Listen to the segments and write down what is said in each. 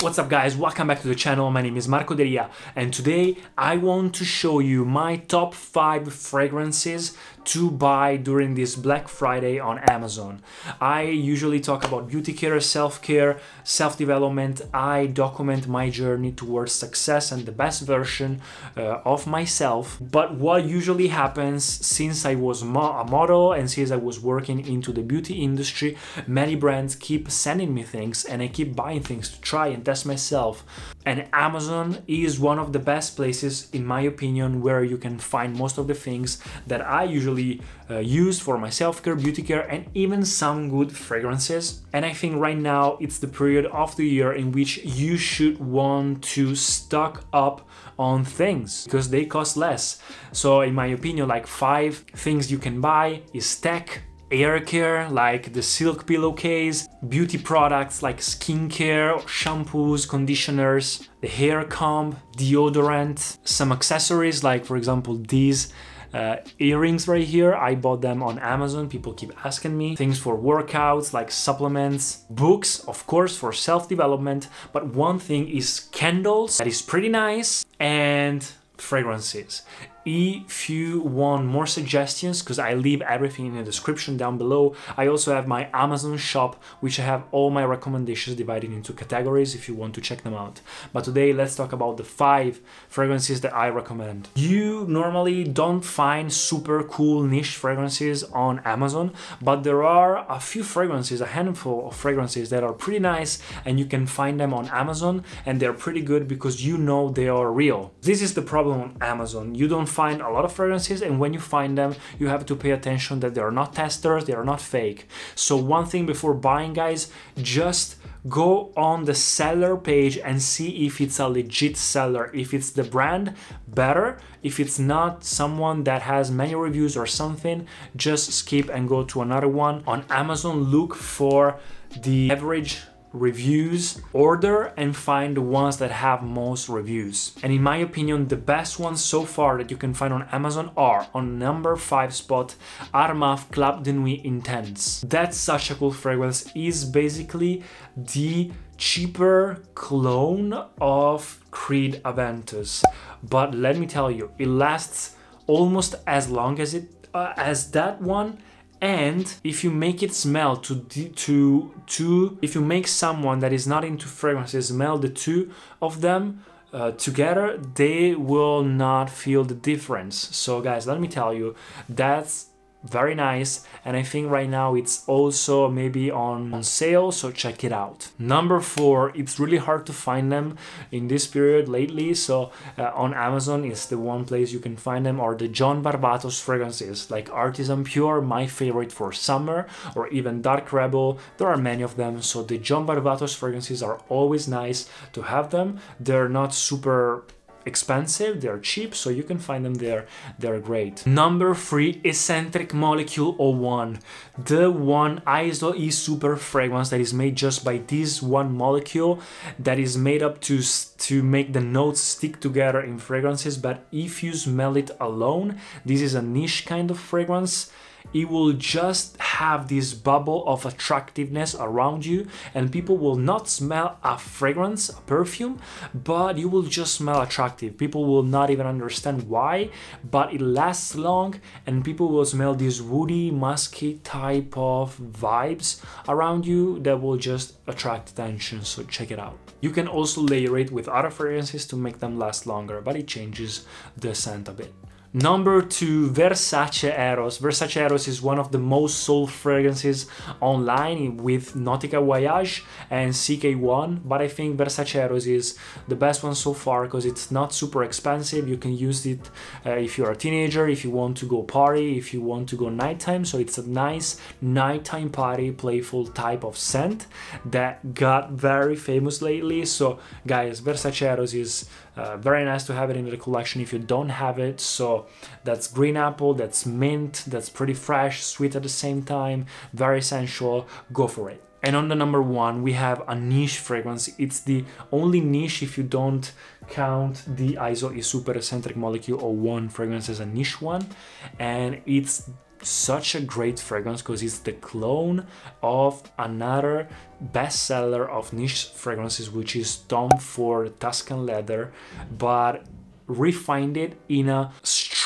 What's up guys, welcome back to the channel, my name is Marco Delia and today I want to show you my top 5 fragrances to buy during this Black Friday on Amazon. I usually talk about beauty care, self-care, self-development. I document my journey towards success and the best version uh, of myself. But what usually happens since I was mo- a model and since I was working into the beauty industry, many brands keep sending me things and I keep buying things to try and test myself. And Amazon is one of the best places, in my opinion, where you can find most of the things that I usually uh, use for my self care, beauty care, and even some good fragrances. And I think right now it's the period of the year in which you should want to stock up on things because they cost less. So, in my opinion, like five things you can buy is tech, air care like the silk pillowcase, beauty products like skincare, shampoos, conditioners, the hair comb, deodorant, some accessories like, for example, these. Uh, earrings right here. I bought them on amazon. People keep asking me. Things for workouts like supplements books of course for self-development. But one thing is candles that is pretty nice and fragrances if you want more suggestions because i leave everything in the description down below. I also have my amazon shop which i have all my recommendations divided into categories if you want to check them out. But today let's talk about the five fragrances that i recommend. You normally don't find super cool niche fragrances on amazon but there are a few fragrances a handful of fragrances that are pretty nice and you can find them on amazon and they're pretty good because you know they are real. This is the problem on amazon. You don't find a lot of fragrances and when you find them you have to pay attention that they are not testers they are not fake. So one thing before buying guys just go on the seller page and see if it's a legit seller. If it's the brand better. If it's not someone that has many reviews or something just skip and go to another one on amazon. Look for the average reviews, order and find the ones that have most reviews. And in my opinion, the best ones so far that you can find on Amazon are on number 5 spot Armaf Club de Nuit Intense. That's such a cool fragrance, is basically the cheaper clone of Creed Aventus. But let me tell you, it lasts almost as long as it uh, as that one and if you make it smell to to to if you make someone that is not into fragrances smell the two of them uh, together they will not feel the difference. So guys let me tell you that's very nice. And i think right now it's also maybe on, on sale so check it out. Number four it's really hard to find them in this period lately. So uh, on amazon is the one place you can find them or the John Varvatos fragrances like artisan pure my favorite for summer or even dark rebel. There are many of them. So the John Varvatos fragrances are always nice to have them. They're not super expensive, they're cheap, so you can find them there. They're great. Number three, Escentric Molecule 01. The one ISO E Super fragrance that is made just by this one molecule that is made up to, to make the notes stick together in fragrances. But if you smell it alone, this is a niche kind of fragrance it will just have this bubble of attractiveness around you and people will not smell a fragrance a perfume but you will just smell attractive people will not even understand why but it lasts long and people will smell these woody musky type of vibes around you that will just attract attention so check it out you can also layer it with other fragrances to make them last longer but it changes the scent a bit Number two, Versace Eros. Versace Eros is one of the most sold fragrances online with Nautica Voyage and CK1, but I think Versace Eros is the best one so far because it's not super expensive. You can use it uh, if you're a teenager, if you want to go party, if you want to go nighttime. So it's a nice nighttime party, playful type of scent that got very famous lately. So, guys, Versace Eros is uh, very nice to have it in the collection if you don't have it. So that's green apple, that's mint, that's pretty fresh, sweet at the same time, very sensual. Go for it. And on the number one, we have a niche fragrance. It's the only niche if you don't count the ISO is super Escentric Molecule 01 fragrance as a niche one. And it's such a great fragrance because it's the clone of another bestseller of niche fragrances, which is Tom Ford Tuscan Leather, but refined it in a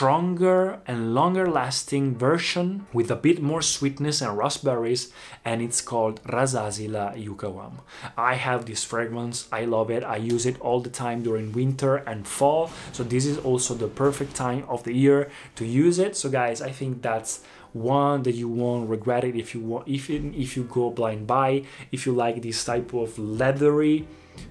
stronger and longer lasting version with a bit more sweetness and raspberries and it's called Razazila Yukawam. I have this fragrance, I love it. I use it all the time during winter and fall. So this is also the perfect time of the year to use it. So guys, I think that's one that you won't regret it if you want if if you go blind buy if you like this type of leathery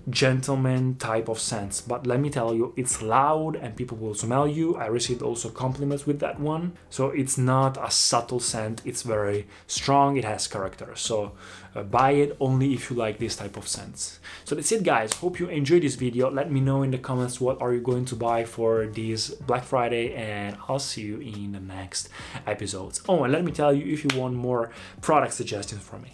gentleman type of sense. But let me tell you, it's loud and people will smell you. I received also compliments with that one. So it's not a subtle scent, it's very strong, it has character. So uh, buy it only if you like this type of scents. So that's it guys. Hope you enjoyed this video. Let me know in the comments what are you going to buy for this Black Friday and I'll see you in the next episodes. Oh, and let me tell you if you want more product suggestions from me.